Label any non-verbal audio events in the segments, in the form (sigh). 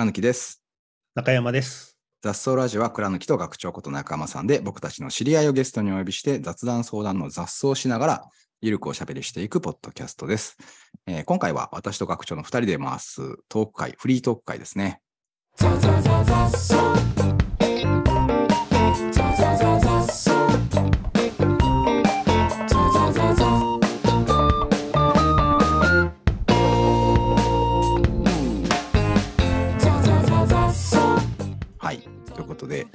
倉貫です。中山です。雑草ラジオは倉貫と学長こと中山さんで僕たちの知り合いをゲストにお呼びして雑談相談の雑草をしながらゆるくおしゃべりしていくポッドキャストです。えー今回は私と学長の2人で回すトーク会、フリートーク会ですね。で、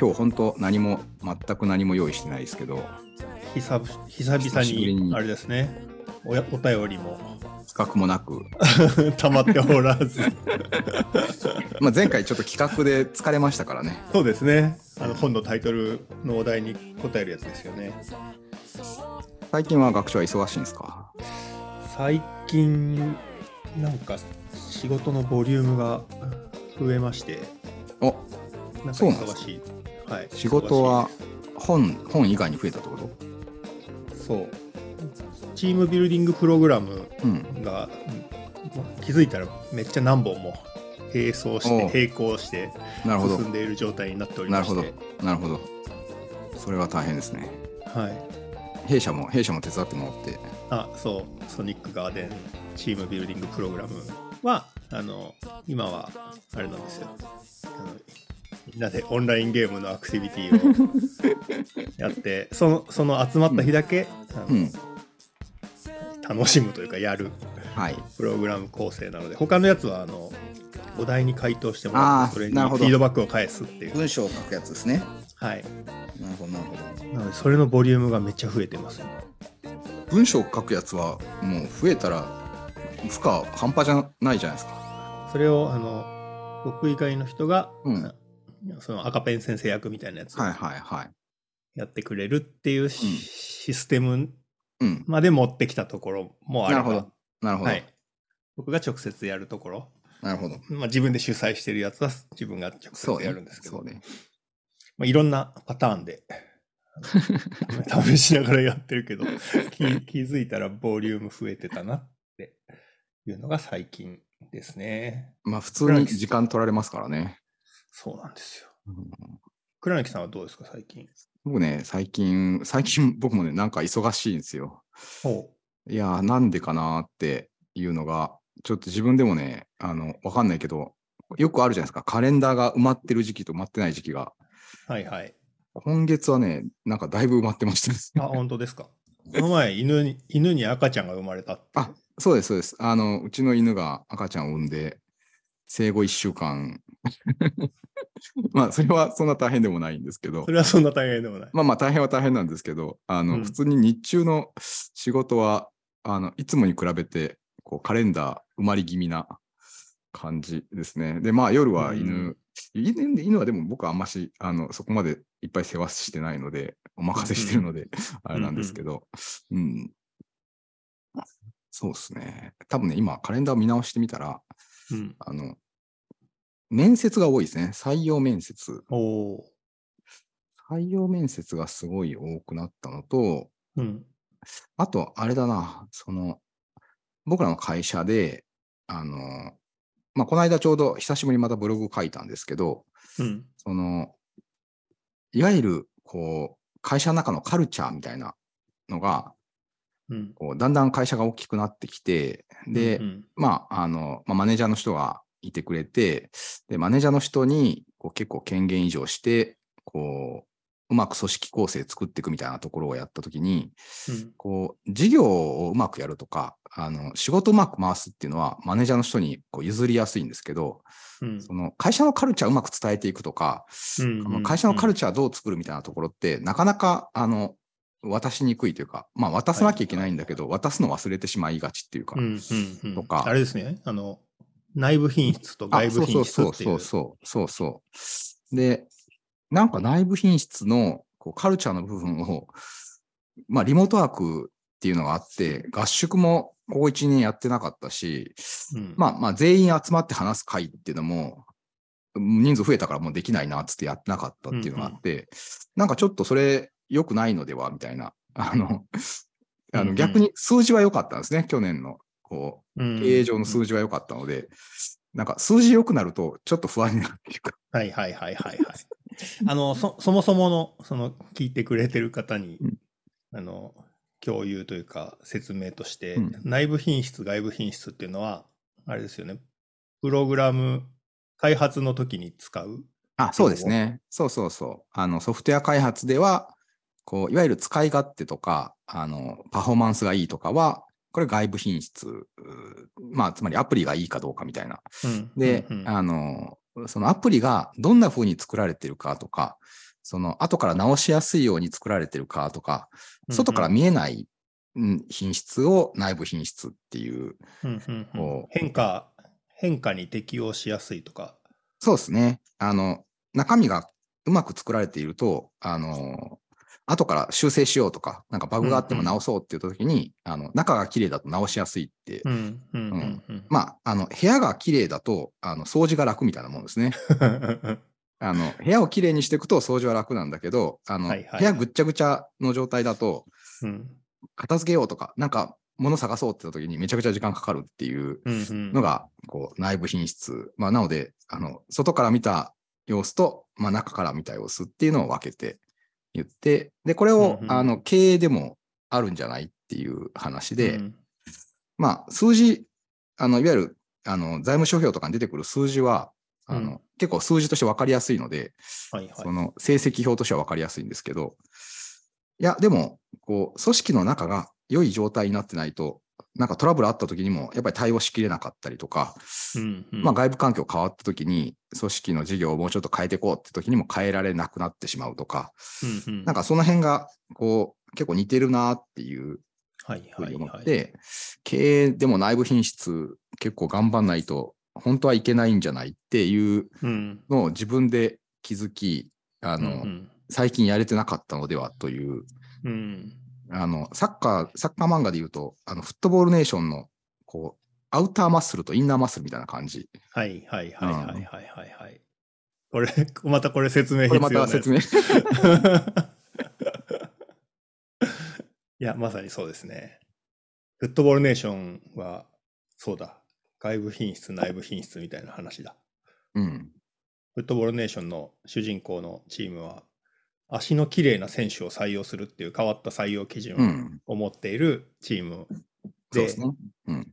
今日本当何も、全く何も用意してないですけど、久々にあれですね、おやお便りも。企画もなく、(laughs) 溜まっておらず、(laughs) まあ、前回ちょっと企画で疲れましたからね。そうですね、あの本のタイトルのお題に答えるやつですよね。最近は学長は忙しいんですか？最近、なんか仕事のボリュームが増えまして、おなん。はい、仕事は本本以外に増えたってことそう。チームビルディングプログラムうん。がうん気づいたらめっちゃ何本も並走して並行して進。んでいる状態になっておりましなるほどて、。なるほど。それは大変ですね。はい、弊社も、弊社も手伝ってもらって、あそうソニックガーデンチームビルディングプログラムはあの今はあれなんですよみんなでオンラインゲームのアクティビティを (laughs) やってそのその集まった日だけ、うん。楽しむというかやるはい。プログラム構成なので他のやつはあのお題に回答してもらってそれにフィードバックを返すっていう文章を書くやつですね。はいなるほど、なるほど。なのでそれのボリュームがめっちゃ増えてますね文章を書くやつは、もう増えたら、負荷半端じゃないじゃないですか。それをあの僕以外の人が、うんその赤ペン先生役みたいなやつをはいはいはい。やってくれるっていうし、システムうん。まで持ってきたところもあればなるほど。なるほど。はい、僕が直接やるところ、なるほど。まあ、自分で主催してるやつは自分が直接やるんですけど、そうね。まあ、いろんなパターンで (laughs) 試しながらやってるけど気気づいたらボリューム増えてたなっていうのが最近ですね。まあ、普通に時間取られますからね。そうなんですよ。うん倉貫さんはどうですか最近？僕ね、最近、最近 (laughs) 僕もね、なんか忙しいんですよ。ほいやー、なんでかなっていうのが、ちょっと自分でもね、あの、わかんないけど、よくあるじゃないですか。カレンダーが埋まってる時期と埋まってない時期が。う。はいはい。今月はね、なんかだいぶ埋まってましたあ、本当ですか？この前犬に、犬に赤ちゃんが生まれたって。あそうです、そうです。あの、うちの犬が赤ちゃんを産んで、生後1週間。まあ、それはそんな大変でもないんですけどそ、れはそんな大変でもない。まあまあ大変は大変なんですけど、あの、うん普通に日中の仕事は、あの、いつもに比べて、こう、カレンダー埋まり気味な感じですね。で、まあ夜は犬、うん犬犬はでも僕はあんまし、あの、そこまでいっぱい世話してないので、お任せしてるので、あれなんですけど、うん。そうですね。多分ね、今、カレンダーを見直してみたら、うん。あの、面接が多いですね。採用面接。採用面接がすごい多くなったのと、ー。うん。あと、あれだな、その、僕らの会社で、あの、まあ、この間ちょうど久しぶりにまたブログ書いたんですけど、うん。その、いわゆる、こう、会社の中のカルチャーみたいなのが、うん。こうだんだん会社が大きくなってきて、で、うんまあ、あの、まあ、マネージャーの人がいてくれて、で、マネージャーの人にこう結構権限移譲して、こう、うまく組織構成作っていくみたいなところをやったときに、うん。こう、事業をうまくやるとか、あの、仕事をうまく回すっていうのは、マネージャーの人にこう譲りやすいんですけど、うん。その会社のカルチャーをうまく伝えていくとか、うんあの会社のカルチャーどう作るみたいなところって、なかなか、あの、渡しにくいというか、まあ、渡さなきゃいけないんだけど、渡すの忘れてしまいがちっていうか、うんうんうんとかあれですね。あの、内部品質と外部品質そう。そうそうそうそうそう。で、なんか内部品質のこうカルチャーの部分を、まあリモートワークっていうのがあって、合宿もここ1年やってなかったし、うんまあまあ全員集まって話す会っていうのも、人数増えたからもうできないなっつってやってなかったっていうのがあって、なんかちょっとそれ良くないのでは？みたいな。(laughs) あの、あうんうんの逆に数字は良かったんですね、去年の。こう、うん経営上の数字は良かったので、なんか数字良くなるとちょっと不安になるっていうか。はいはいはいはいはい。(laughs) あの、そ、そもそもの、その、聞いてくれてる方に、うんあの、共有というか説明として、うん内部品質、外部品質っていうのは、あれですよね。プログラム、開発の時に使う。あ、そうですね。そうそうそう。あの、ソフトウェア開発では、こう、いわゆる使い勝手とか、あの、パフォーマンスがいいとかは、これ外部品質、まあ、つまりアプリがいいかどうかみたいな。うんで、うんうんあの、そのアプリがどんな風に作られてるかとか、その後から直しやすいように作られてるかとか、外から見えないうん品質を内部品質っていう、うんうんうんこう変化、変化に適応しやすいとか。そうですね。あの、中身がうまく作られていると、あの、後から修正しようとか、なんかバグがあっても直そうって言った時に、あの、中が綺麗だと直しやすいって、うんうんうんうん。まあ、あの、部屋が綺麗だと、あの、掃除が楽みたいなもんですね。(laughs) あの、部屋をきれいにしていくと掃除は楽なんだけど、あの、はいはいはい部屋ぐっちゃぐちゃの状態だと、うん片付けようとか、なんか物探そうって言った時にめちゃくちゃ時間かかるっていううんうんのが、こう、内部品質。まあ、なので、あの、外から見た様子と、まあ、中から見た様子っていうのを分けて言って、で、これを、あの、経営でもあるんじゃないっていう話で、うん。まあ、数字、あの、いわゆる、あの、財務諸表とかに出てくる数字は、あの、うん。結構数字として分かりやすいので、はいはい。その成績表としては分かりやすいんですけど、いや、でも、こう、組織の中が良い状態になってないと、なんかトラブルあった時にも、やっぱり対応しきれなかったりとか、うんうん。まあ外部環境変わった時に、組織の事業をもうちょっと変えていこうって時にも変えられなくなってしまうとか、うんうん。なんかその辺が、こう、結構似てるなっていうはいふうに思はいはい。って、経営でも内部品質結構頑張んないと、本当はいけないんじゃないっていううん。のを自分で気づき、ああの、最近やれてなかったのではという、うんあの、サッカー、サッカー漫画で言うと、あの、フットボールネーションの、こう、アウターマッスルとインナーマッスルみたいな感じ。はいはいはいはいはいはいはい。これ、(laughs) またこれ説明これ必要なやつまた説明。(laughs) いや、まさにそうですね。フットボールネーションは、そうだ。外部品質、内部品質みたいな話だ。うん。フットボールネーションの主人公のチームは、足の綺麗な選手を採用するっていう変わった採用基準うん。を持っているチームで、そうですね。うん。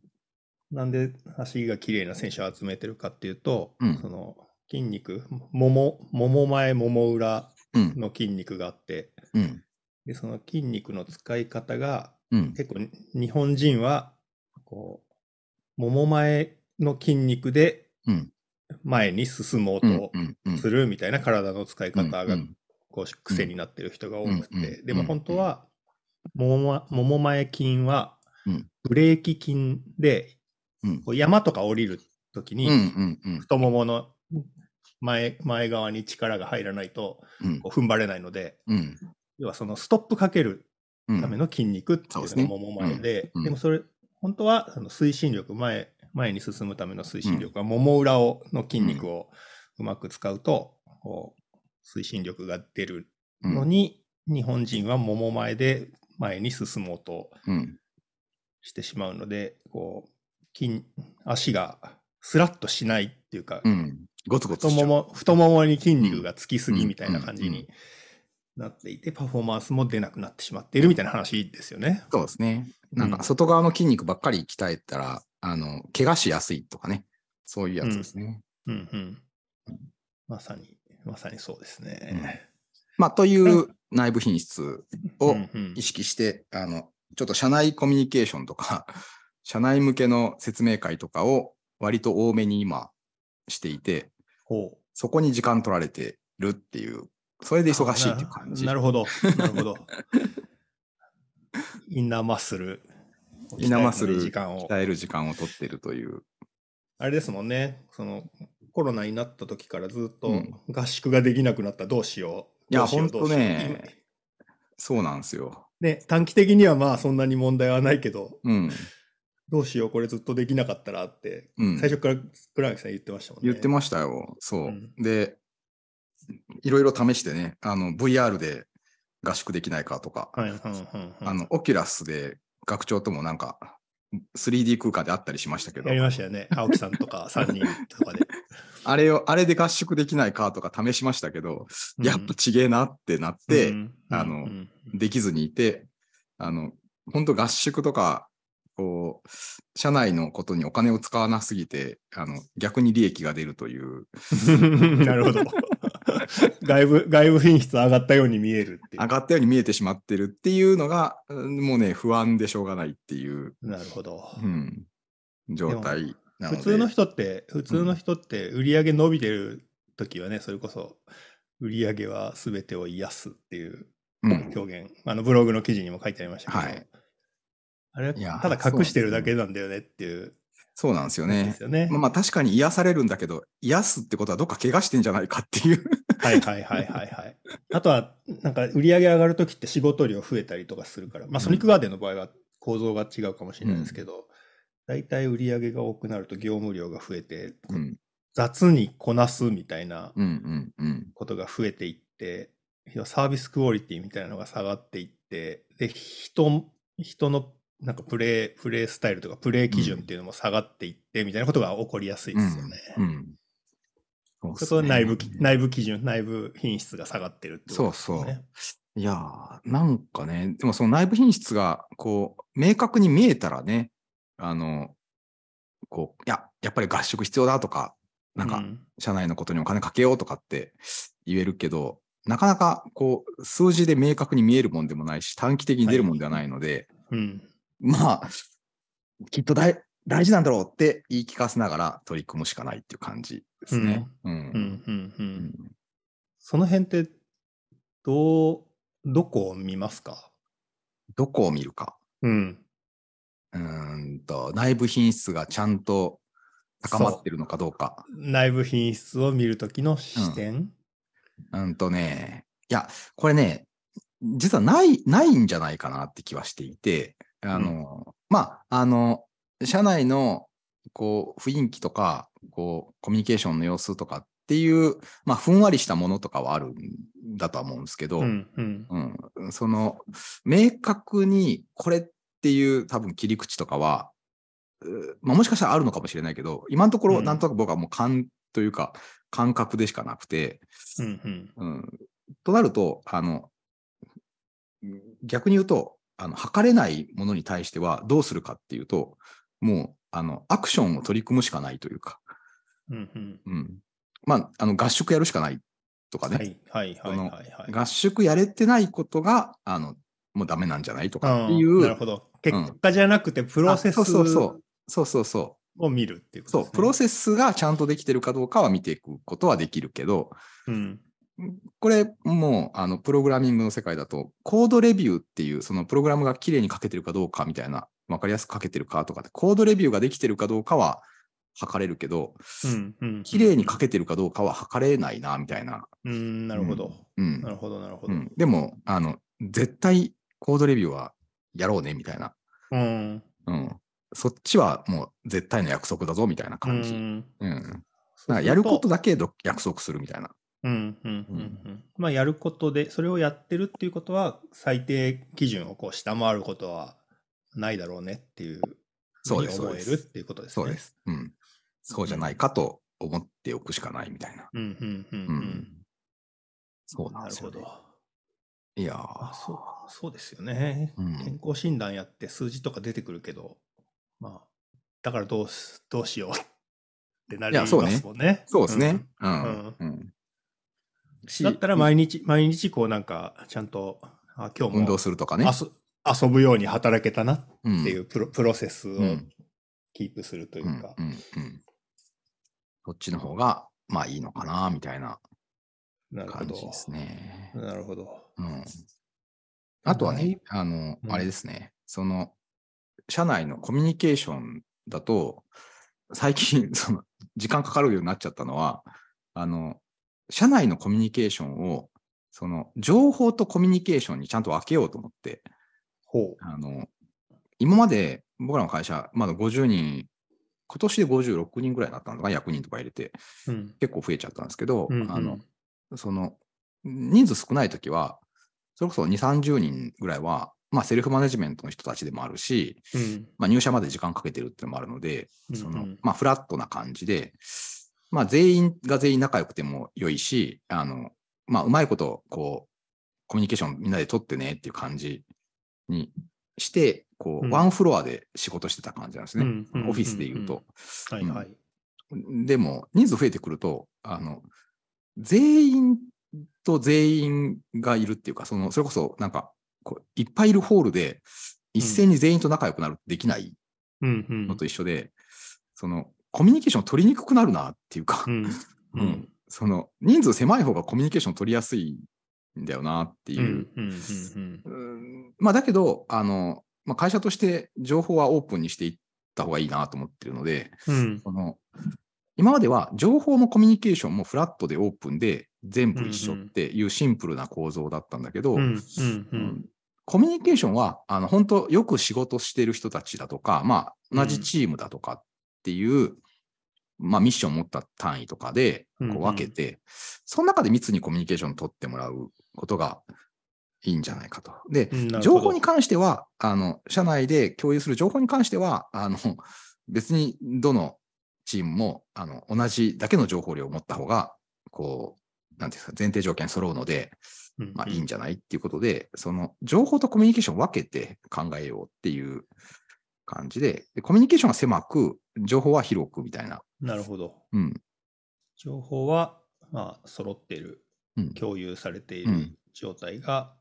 なんで足が綺麗な選手を集めてるかっていうと、うんその筋肉、もも、もも前、もも裏うん。の筋肉があって、うん。で、その筋肉の使い方が、うん。結構に日本人は、こう、もも前の筋肉でうん。前に進もううんと。するみたいな体の使い方がうんこう癖になってる人が多くて、んでも本当は、ももまもも前筋はうんブレーキ筋で、うん。こう山とか降りるときに。太ももの前前側に力が入らないとうん。こう踏ん張れないので、うん。要はそのストップかけるうん。ための筋肉っていうのがもも前で、でもそれ、本当はあの推進力前、前に進むための推進力は、もも裏をの筋肉をうまく使うと、こう推進力が出るうんのに、日本人はもも前で前に進もうとうん。してしまうので、こう、筋、足がスラッとしないっていうか、うん。ゴツゴツ。太もも、太ももに筋肉がつきすぎうんみたいな感じうんになっていて、パフォーマンスも出なくなってしまっているみたいな話ですよね。そうですね。なんか外側の筋肉ばっかり鍛えたら、あの、怪我しやすいとかね。そういうやつですね。うんうん。まさに、まさにそうですね。まあ、という内部品質うをんうん意識して、あの、ちょっと社内コミュニケーションとか、(laughs) 社内向けの説明会とかを割と多めに今していて、ほう。そこに時間取られてるっていう、それで忙しいっていう感じ。ななるほど。なるほど。(laughs) インナーマッスル。インナーマッスル時間を。鍛える時間を取ってるという。あれですもんね。その、コロナになった時からずっとうん合宿ができなくなった。どうしよう。いやほんとねそうなんですよ。今ね、短期的にはまあそんなに問題はないけど、うん。どうしよう、これずっとできなかったらって、うん、最初から倉垣さん言ってましたもんね。言ってましたよ。そう。うんで、いろいろ試してね、あの、VR で合宿できないかとか。あの、オキュラスで学長ともなんか、3D 空間であったりしましたけどや、りましたよね。青木さんとか3人とかで。あれを、あれで合宿できないかとか試しましたけど、やっぱちげえなってなって、うんあのうんできずにいて、あの、本当合宿とか、こう、社内のことにお金を使わなすぎて、あの、逆に利益が出るという、(laughs) なるほど。(laughs) 外部、外部品質上がったように見えるっていう。上がったように見えてしまってるっていうのが、うんもうね、不安でしょうがないっていう、なるほど。うん、状態。普通の人って、普通の人って売り上げ伸びてる時はね、それこそ売り上げは全てを癒すっていううん、表現、あのブログの記事にも書いてありましたけど、はい。あれはただ隠してるだけなんだよねっていう。そうなんですよね。よね。まあ、まあ確かに癒されるんだけど、癒すってことはどっか怪我してんじゃないかっていう。はいはいはいはいはい。(laughs) あとは、なんか売り上げ上がるときって仕事量増えたりとかするから、まあソニックガーデンの場合は構造が違うかもしれないですけど、大体売り上げが多くなると業務量が増えて、うん、雑にこなすみたいな。ことが増えていって、サービスクオリティみたいなのが下がっていって、で、人、人のなんかプレイ、プレイスタイルとかプレイ基準っていうのも下がっていって、みたいなことが起こりやすいですよね。うん。うんそうっすね内部き、内部基準、内部品質が下がってるってことですよそうね。いやー、なんかね、でもその内部品質が、こう、明確に見えたらね、あの、こう、いや、やっぱり合宿必要だとか、なんか、うん社内のことにお金かけようとかって言えるけど、なかなか、こう、数字で明確に見えるもんでもないし、短期的に出るもんではないので、うん。まあ、きっと大大事なんだろうって言い聞かせながら取り組むしかないっていう感じですね。うん。うん、うん、う。うんんその辺って、どう、どこを見ますかどこを見るか。うん。うーんと、内部品質がちゃんと高まってるのかどうか。内部品質を見るときの視点、うんとね、いや、これね、実はない、ないんじゃないかなって気はしていて、あの、まあ、あの、社内の、こう、雰囲気とか、こう、コミュニケーションの様子とかっていう、まあ、ふんわりしたものとかはあるんだとは思うんですけど、うん、うん。うん、その、明確にこれっていう多分切り口とかは、うまあ、もしかしたらあるのかもしれないけど、今のところうんなんとなく僕はもう感というか、感覚でしかなくて、うん、うん。うん、となると、あの、逆に言うと、あの、測れないものに対してはどうするかっていうと、もう、あの、アクションを取り組むしかないというか、うん、うん。うん。まあ、あの、合宿やるしかないとかね、はい、はい、はい、合宿やれてないことが、あの、もうダメなんじゃないとかっていうんなるう、ほど。結果じゃなくて、プロセスを見るっていうう。ことね。そう、プロセスがちゃんとできてるかどうかは見ていくことはできるけど、うん。これもう、あの、プログラミングの世界だと、コードレビューっていう、そのプログラムがきれいに書けてるかどうかみたいな、わかりやすく書けてるかとかって、コードレビューができてるかどうかは測れるけど、うん、うん。きれいに書けてるかどうかは測れないな、みたいな。うん、なるほど。うんな。るほど、なるほど。うん、でも、あの、絶対コードレビューはやろうね、みたいな。うん。うん。そっちはもう絶対の約束だぞ、みたいな感じ。ううん。んだからやることだけど約束するみたいな。うんうんうんうん。まあ、やることで、それをやってるっていうことは、最低基準をこう下回ることはないだろうねっていう、そうに思えるっていうことですね。そうで。す。うん。そうじゃないかと思っておくしかないみたいな。うんうんうんううんん。そうなんなるほですよ、ねど。。いやそうそうですよね、うん健康診断やって数字とか出てくるけど、まあ、だからどうしどうしようってなりまそうねもんね。そうですね。んうん。うん。しだったら毎日、毎日こうなんか、ちゃんと、あ今日運動もするとかね。遊遊ぶように働けたなっうんていうプロ,、プロセスをうんキープするというか。うんうんうん。そっちの方が、まあいいのかな、みたいななるほど。感じですね。なるほど。うん。あとはね内、あの、うんあれですね、その、社内のコミュニケーションだと、最近、(laughs) その、時間かかるようになっちゃったのは、あの、社内のコミュニケーションを、その、情報とコミュニケーションにちゃんと分けようと思って、ほあの、今まで僕らの会社、まだ50人、今年で56人ぐらいになったのかな、役人とか入れて、う。うん。結構増えちゃったんですけど、うんうんあの、その、人数少ないときは、それこそ2、30人ぐらいは、まあ、セルフマネジメントの人たちでもあるし、うん。まあ、入社まで時間かけてるっていうのもあるので、そのまあ、フラットな感じで、まあ、全員が全員仲良くても良いし、あの、まあ、うまいこと、こう、コミュニケーションみんなで取ってねっていう感じにして、こう、うんワンフロアで仕事してた感じなんですね。うんうんオフィスで言うと。はいはい。でも、人数増えてくると、あの、全員と全員がいるっていうか、その、それこそ、なんか、こういっぱいいるホールで、一斉に全員と仲良くなるってできない。のと一緒で、その、コミュニケーション取りにくくなるなっていうか、うん。(laughs) うんその、人数狭い方がコミュニケーション取りやすいんだよなっていう。まあ、だけど、あの、まあ、会社として情報はオープンにしていった方がいいなと思ってるので、うん。その今までは情報のコミュニケーションもフラットでオープンで全部一緒っていうシンプルな構造だったんだけど、うんうんううん。んコミュニケーションはあの本当よく仕事してる人たちだとか、まあ、同じチームだとかっていう、まあ、ミッションを持った単位とかでこうんうん。う分けて、その中で密にコミュニケーションを取ってもらうことがいいんじゃないかと。で、情報に関しては、あの、社内で共有する情報に関しては、あの、別にどのチームも、あの、同じだけの情報量を持った方が、こう、なんていうんですか、前提条件揃うので、うんまあいいんじゃないっていうことで、その、情報とコミュニケーションを分けて考えようっていう感じで、でコミュニケーションは狭く、情報は広くみたいな。なるほど。うん。情報は、まあ、揃っている、うん。共有されているうん状態が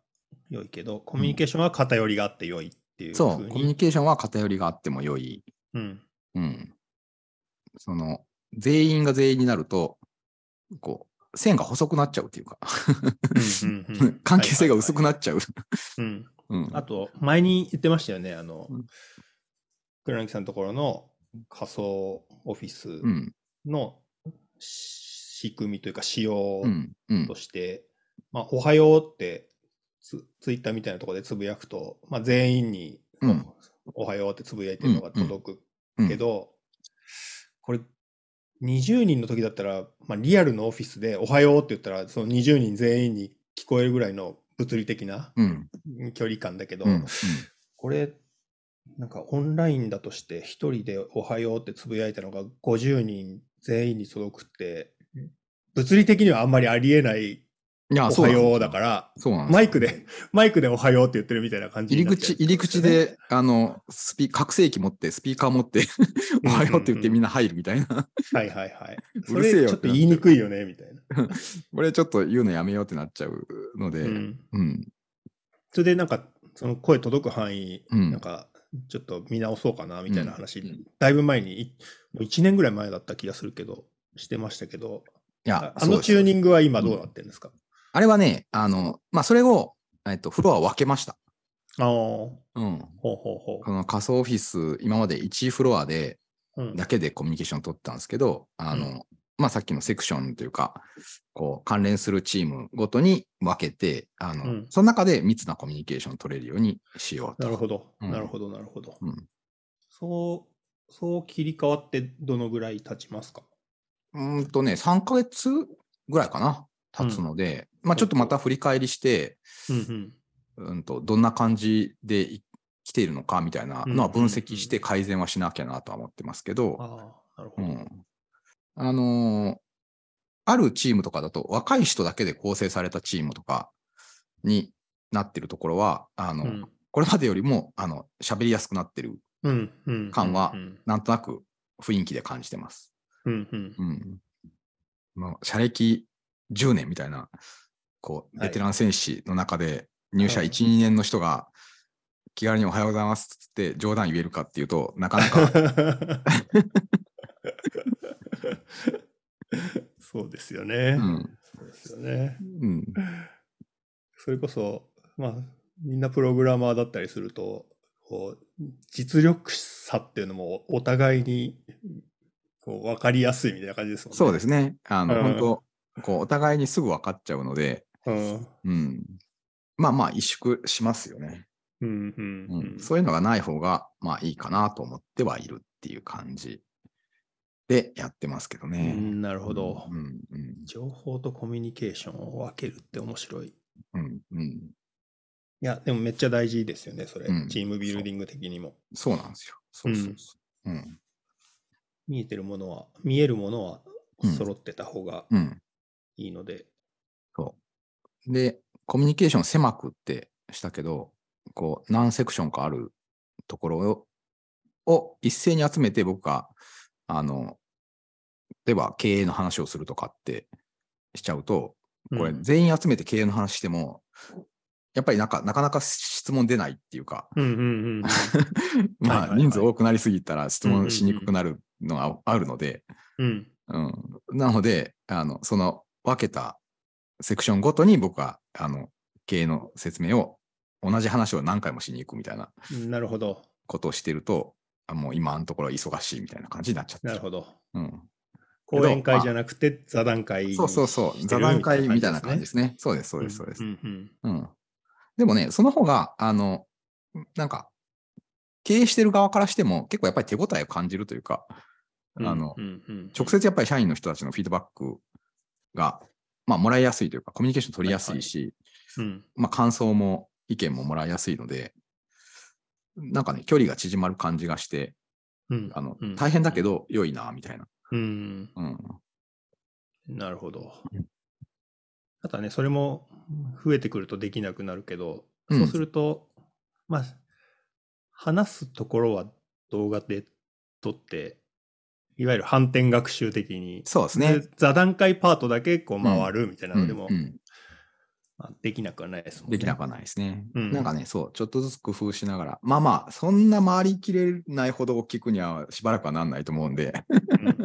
良いけど、コミュニケーションは偏りがあって良いっていうそうコミュニケーションは偏りがあっても良い。うん。うん。その、全員が全員になると、こう、線が細くなっちゃうっていうか、うんうんうん (laughs) 関係性が薄くなっっちゃう。うん。うん。あと、前に言ってましたよね、あのうん、黒柳さんのところの仮想オフィスうん。の仕組みというか仕様うん。うんと。して、まあ、おはようってツツイッターみたいなところでつぶやくと、まあ、全員に、うんおはようってつぶやいてるのが届うんくけど、これ、20人の時だったら、まあ、リアルのオフィスでおはようって言ったら、その20人全員に聞こえるぐらいの物理的なうん。距離感だけど、うん。これ、なんかオンラインだとして、一人でおはようってつぶやいたのが50人全員に届くって、物理的にはあんまりありえないいや、おはようだから、そうなんマイクで、(laughs) マイクでおはようって言ってるみたいな感じ入り口、入り口で、あの、スピ、拡声器持って、スピーカー持って、おはようって言ってみんな入るみたいな。はいはいはい。(laughs) うそれちょっと言いにくいよね、みたいな。(laughs) これちょっと言うのやめようってなっちゃうので、うん。うん。それでなんか、その声届く範囲、うん。なんか、ちょっと見直そうかな、みたいな話、うん。だいぶ前に、いもう1年ぐらい前だった気がするけど、してましたけど、いやあ、のチューニングは今どうなってるんですか、あれはね、あの、まあ、それを、えっと、フロアを分けました。ああ、ほうん。うほうほこの仮想オフィス、今まで1フロアで、だけでコミュニケーションを取ったんですけど、あの、うん。まあ、さっきのセクションというか、こう、関連するチームごとに分けて、あの、うん。その中で密なコミュニケーションを取れるようにしようと。なるほど、うん。なるほど、なるほど。うん。そう、そう切り替わってどのぐらい経ちますか？うーんとね、3ヶ月ぐらいかな、経つので、まあ、ちょっとまた振り返りして、うんうん。うんと、どんな感じでい来ているのかみたいなのはうん分析して改善はしなきゃなとは思ってますけど、ああ、なるほど。うん。あのーあるチームとかだと若い人だけで構成されたチームとかになってるところは、あの、うんこれまでよりも、あの、喋りやすくなってる、うんうん。感はうんなんとなく雰囲気で感じてます。うんうん。うん。もう、社歴10年みたいな、こう、はいベテラン戦士の中で入社はい1、2年の人が気軽におはようございますって冗談言えるかっていうと、なかなか、(laughs) そうですよね。うん。そうですよね。うん。それこそ、まあ、みんなプログラマーだったりすると、こう実力差っていうのもお互いにこう分かりやすいみたいな感じですもんね。そうですね。あの、うん本当こう、お互いにすぐ分かっちゃうので、うん。うん。まあまあ、萎縮しますよね。うんうんううんん。そういうのがない方が、まあいいかなと思ってはいるっていう感じでやってますけどうね。んなるほどう。ん、うん、情報とコミュニケーションを分けるって面白い。うん、うん。いや、でもめっちゃ大事ですよね、それ。うんチームビルディング的にも。そうなんですよ。そうそうそう。うん。見えてるものは、見えるものはうん揃ってた方がうん。いいので。そう。で、コミュニケーション狭くってしたけど、こう、何セクションかあるところをを一斉に集めて僕が、あの、例えば経営の話をするとかってしちゃうと、これうん全員集めて経営の話しても、やっぱりなんかなかなか質問出ないっていうか、まあ人数多くなりすぎたら質問しにくくなるのがあるので、うん。うん、なので、あの、その分けたセクションごとに僕は、あの、経営の説明を、同じ話を何回もしに行くみたいななるほど。ことをしてると、あもう今のところは忙しいみたいな感じになっちゃってる。なるほど。うん。講演会じゃなくて座談会にそうそうそう。座談会みたいな感じですね。ね。そうです、そうです、そうですん。うんうん。でもね、その方が、あの、なんか、経営してる側からしても結構やっぱり手応えを感じるというか、うんあの直接やっぱり社員の人たちのフィードバックが、まあ、もらいやすいというか、コミュニケーション取りやすいし、うんまあ、感想も意見ももらいやすいので、なんかね、距離が縮まる感じがして、うんあのうん大変だけど良いな、みたいな。うん。うん。なるほどうん。あとはね、それも増えてくるとできなくなるけど、うんそうすると、まあ、話すところは動画で撮って、いわゆる反転学習的に、そうですね。で座談会パートだけこう回るみたいなのでも、うんうんまあできなくはないですもんね。できなくはないですね。うんなんかね、そう、ちょっとずつ工夫しながら、まあまあ、そんな回りきれないほど大きくにはしばらくはなんないと思うんで、うん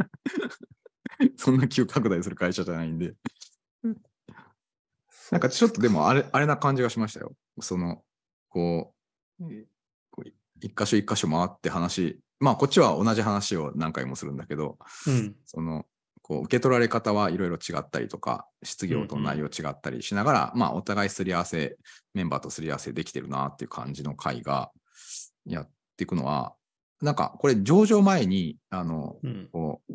(laughs) そんな急拡大する会社じゃないんで。なんかちょっとでもあれ、あれな感じがしましたよ。その、こう一箇所一箇所回って話、まあこっちは同じ話を何回もするんだけど、うん。その、こう受け取られ方はいろいろ違ったりとか、質疑応答の内容違ったりしながら、まあお互いすり合わせ、メンバーとすり合わせできてるなっていう感じの会がやっていくのは、なんかこれ上場前に、あの、うん。こう、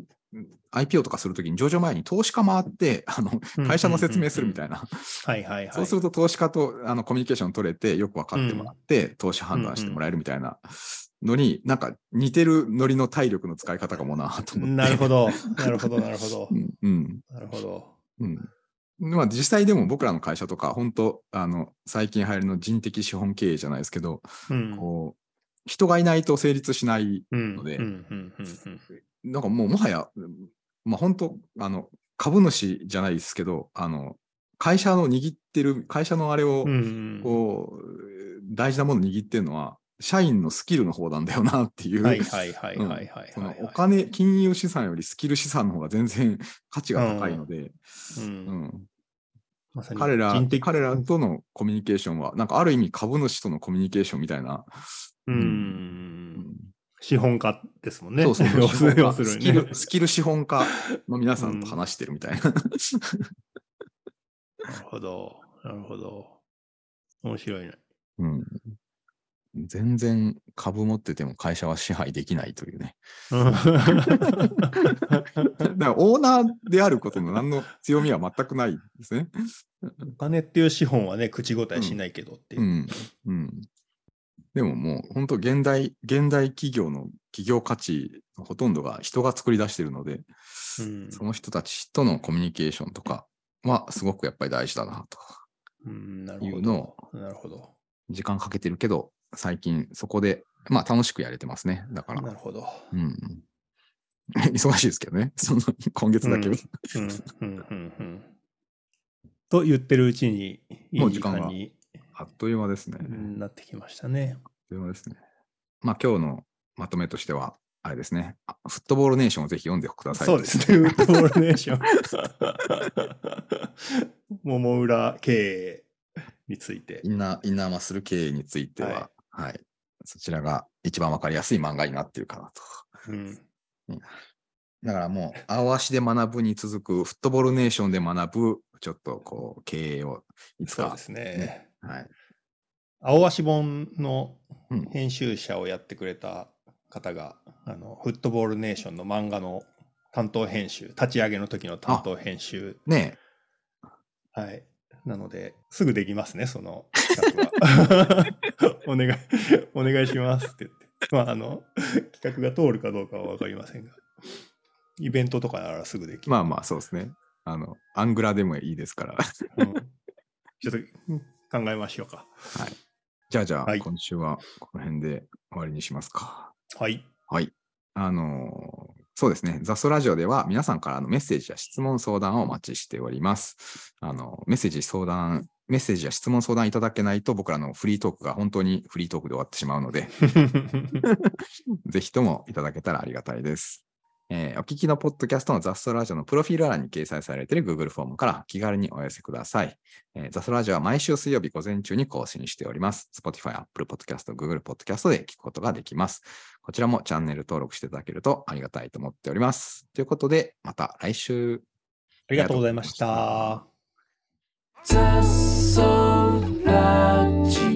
IPO とかするときに上場前に投資家回って、あの、会社の説明するみたいな。はいはいはい。そうすると投資家とあのコミュニケーション取れてよく分かってもらって、投資判断してもらえるみたいなのに、なんか似てるノリの体力の使い方かもなと思って。なるほど。なるほど、なるほど (laughs) う。ん。うん。なるほど。うん。まあ実際でも僕らの会社とか、本当あの、最近流行りの人的資本経営じゃないですけど、うん。こう、人がいないと成立しないうんのでうんうんうんうんなんかもうもはや、まあ本当あの、株主じゃないですけど、あの、会社の握ってる、会社のあれを、うんうんこう、大事なもの握ってるのは、社員のスキルの方なんだよなっていう、はいはいはいはいはいはいそのはい。お金、金融資産よりスキル資産の方が全然 (laughs) 価値が高いので、彼ら彼らとのコミュニケーションは、なんかある意味株主とのコミュニケーションみたいな。うん。うん資本家ですもんね。そうそう (laughs) 要する要すスキル。スキル資本家の皆さんと話してるみたいな。なるほど。なるほど。面白いね。うん全然株持ってても会社は支配できないというね。う (laughs) んだからオーナーであることの何の強みは全くないですね。お金っていう資本はね、口答えしないけどっていうう。ん。うん。でももう本当現代、現代企業の企業価値のほとんどが人が作り出しているので、うん。その人たちとのコミュニケーションとかはすごくやっぱり大事だなと。いうのど。なるほど。時間かけてるけど、最近そこで、まあ楽しくやれてますね。だから。なるほど。うん。(laughs) 忙しいですけどね。その今月だけは。と言ってるうちに、いいう時間にあっという間ですね。なってきましたね。あっという間ですね。まあ今日のまとめとしては、あれですね。あフットボールネーションをぜひ読んでください。そうですね、ウッドボールネーション。(laughs) 桃浦経営についてイ。ンナー、インナーマッスル経営については、はい、そちらが一番わかりやすい漫画になっているかなと。うんだからもう、青足で学ぶに続く、フットボールネーションで学ぶ、ちょっとこう、経営をいつかそうで、すね。はい。青足本のうん編集者をやってくれた方が、あのフットボールネーションの漫画の担当編集、立ち上げの時の担当編集、ねはい、なので、すぐできますね、その企画は。(laughs) お願い、お願いしますって言って。まあ、あの、企画が通るかどうかはわかりませんが、イベントとかならすぐできる。まあまあ、そうですね。あの、アングラでもいいですから。うんちょっとうん考えましょうか。はい。じゃあじゃあ、はい今週はこの辺で終わりにしますか。はい。はい。あのーそうですね。雑草ラジオでは皆さんからのメッセージや質問、相談をお待ちしております。あの、メッセージ、相談、メッセージや質問、相談いただけないと僕らのフリートークが本当にフリートークで終わってしまうので、(laughs) ぜひともいただけたらありがたいです。えーお聞きのポッドキャストの雑草ラジオのプロフィール欄に掲載されている Google フォームから気軽にお寄せください。えー雑草ラジオは毎週水曜日午前中に更新しております。Spotify、Apple Podcast、Google Podcast で聞くことができます。こちらもチャンネル登録していただけるとありがたいと思っております。ということで、また来週。ありがとうございました。Just so loud.